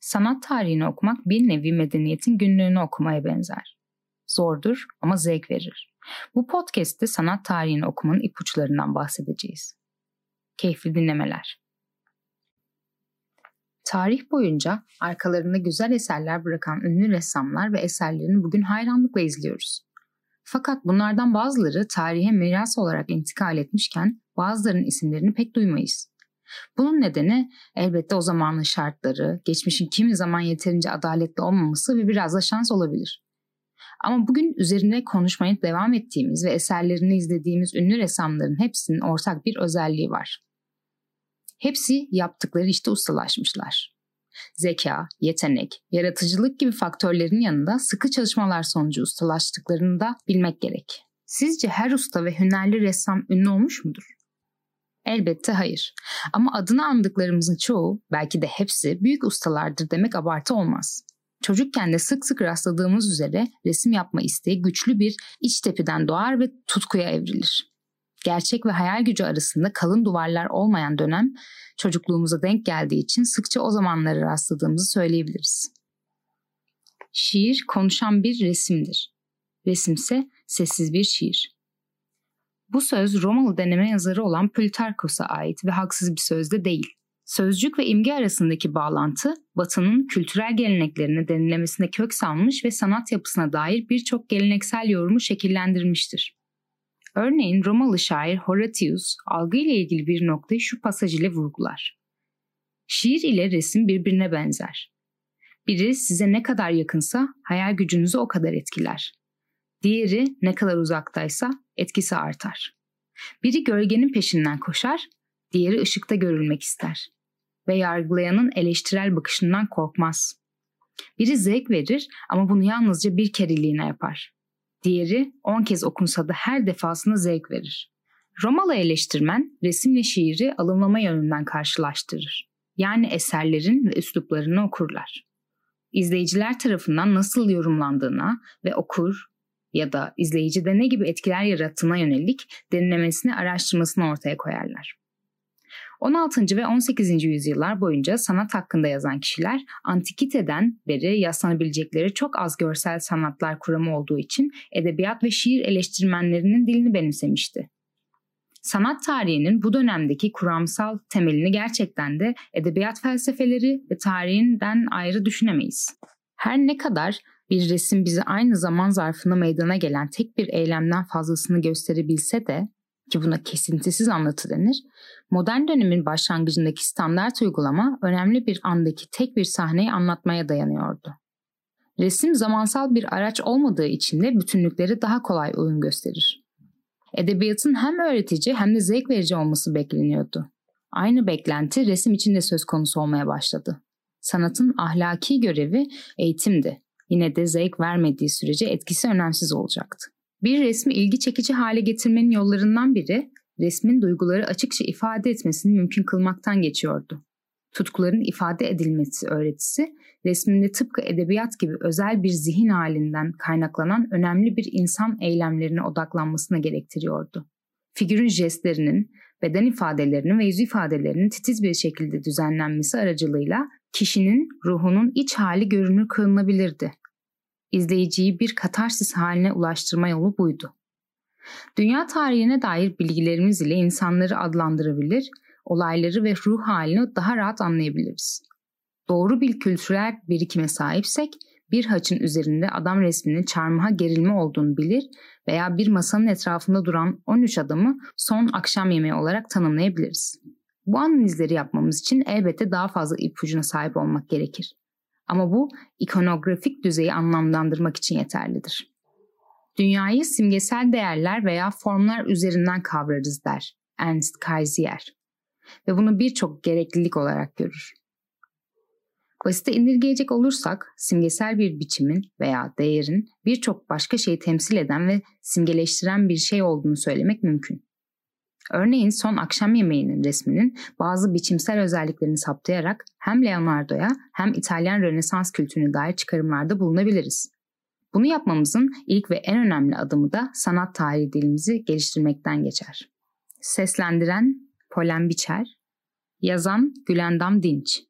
Sanat tarihini okumak bir nevi medeniyetin günlüğünü okumaya benzer. Zordur ama zevk verir. Bu podcast'te sanat tarihini okumanın ipuçlarından bahsedeceğiz. Keyifli dinlemeler. Tarih boyunca arkalarında güzel eserler bırakan ünlü ressamlar ve eserlerini bugün hayranlıkla izliyoruz. Fakat bunlardan bazıları tarihe miras olarak intikal etmişken bazılarının isimlerini pek duymayız. Bunun nedeni elbette o zamanın şartları, geçmişin kimi zaman yeterince adaletli olmaması ve biraz da şans olabilir. Ama bugün üzerine konuşmaya devam ettiğimiz ve eserlerini izlediğimiz ünlü ressamların hepsinin ortak bir özelliği var. Hepsi yaptıkları işte ustalaşmışlar. Zeka, yetenek, yaratıcılık gibi faktörlerin yanında sıkı çalışmalar sonucu ustalaştıklarını da bilmek gerek. Sizce her usta ve hünerli ressam ünlü olmuş mudur? Elbette hayır. Ama adını andıklarımızın çoğu, belki de hepsi büyük ustalardır demek abartı olmaz. Çocukken de sık sık rastladığımız üzere resim yapma isteği güçlü bir iç tepiden doğar ve tutkuya evrilir gerçek ve hayal gücü arasında kalın duvarlar olmayan dönem çocukluğumuza denk geldiği için sıkça o zamanları rastladığımızı söyleyebiliriz. Şiir konuşan bir resimdir. Resimse sessiz bir şiir. Bu söz Romalı deneme yazarı olan Plutarkos'a ait ve haksız bir söz de değil. Sözcük ve imge arasındaki bağlantı, Batı'nın kültürel geleneklerini denilemesine kök salmış ve sanat yapısına dair birçok geleneksel yorumu şekillendirmiştir. Örneğin Romalı şair Horatius algı ile ilgili bir noktayı şu pasaj ile vurgular. Şiir ile resim birbirine benzer. Biri size ne kadar yakınsa hayal gücünüzü o kadar etkiler. Diğeri ne kadar uzaktaysa etkisi artar. Biri gölgenin peşinden koşar, diğeri ışıkta görülmek ister. Ve yargılayanın eleştirel bakışından korkmaz. Biri zevk verir ama bunu yalnızca bir kereliğine yapar. Diğeri 10 kez okunsa da her defasında zevk verir. Romalı eleştirmen resimle şiiri alımlama yönünden karşılaştırır. Yani eserlerin ve üsluplarını okurlar. İzleyiciler tarafından nasıl yorumlandığına ve okur ya da izleyicide ne gibi etkiler yarattığına yönelik derinlemesine araştırmasını ortaya koyarlar. 16. ve 18. yüzyıllar boyunca sanat hakkında yazan kişiler antikiteden beri yaslanabilecekleri çok az görsel sanatlar kuramı olduğu için edebiyat ve şiir eleştirmenlerinin dilini benimsemişti. Sanat tarihinin bu dönemdeki kuramsal temelini gerçekten de edebiyat felsefeleri ve tarihinden ayrı düşünemeyiz. Her ne kadar bir resim bize aynı zaman zarfında meydana gelen tek bir eylemden fazlasını gösterebilse de ki buna kesintisiz anlatı denir, modern dönemin başlangıcındaki standart uygulama önemli bir andaki tek bir sahneyi anlatmaya dayanıyordu. Resim zamansal bir araç olmadığı için de bütünlükleri daha kolay uyum gösterir. Edebiyatın hem öğretici hem de zevk verici olması bekleniyordu. Aynı beklenti resim için de söz konusu olmaya başladı. Sanatın ahlaki görevi eğitimdi. Yine de zevk vermediği sürece etkisi önemsiz olacaktı. Bir resmi ilgi çekici hale getirmenin yollarından biri resmin duyguları açıkça ifade etmesini mümkün kılmaktan geçiyordu. Tutkuların ifade edilmesi öğretisi resminde tıpkı edebiyat gibi özel bir zihin halinden kaynaklanan önemli bir insan eylemlerine odaklanmasına gerektiriyordu. Figürün jestlerinin, beden ifadelerinin ve yüz ifadelerinin titiz bir şekilde düzenlenmesi aracılığıyla kişinin ruhunun iç hali görünür kılınabilirdi izleyiciyi bir katarsis haline ulaştırma yolu buydu. Dünya tarihine dair bilgilerimiz ile insanları adlandırabilir, olayları ve ruh halini daha rahat anlayabiliriz. Doğru bir kültürel birikime sahipsek bir haçın üzerinde adam resminin çarmıha gerilme olduğunu bilir veya bir masanın etrafında duran 13 adamı son akşam yemeği olarak tanımlayabiliriz. Bu analizleri yapmamız için elbette daha fazla ipucuna sahip olmak gerekir. Ama bu ikonografik düzeyi anlamlandırmak için yeterlidir. Dünyayı simgesel değerler veya formlar üzerinden kavrarız der Ernst Kayzier ve bunu birçok gereklilik olarak görür. Basite indirgeyecek olursak simgesel bir biçimin veya değerin birçok başka şeyi temsil eden ve simgeleştiren bir şey olduğunu söylemek mümkün. Örneğin son akşam yemeğinin resminin bazı biçimsel özelliklerini saptayarak hem Leonardo'ya hem İtalyan Rönesans kültürüne dair çıkarımlarda bulunabiliriz. Bunu yapmamızın ilk ve en önemli adımı da sanat tarihi dilimizi geliştirmekten geçer. Seslendiren Polen Biçer Yazan Gülendam Dinç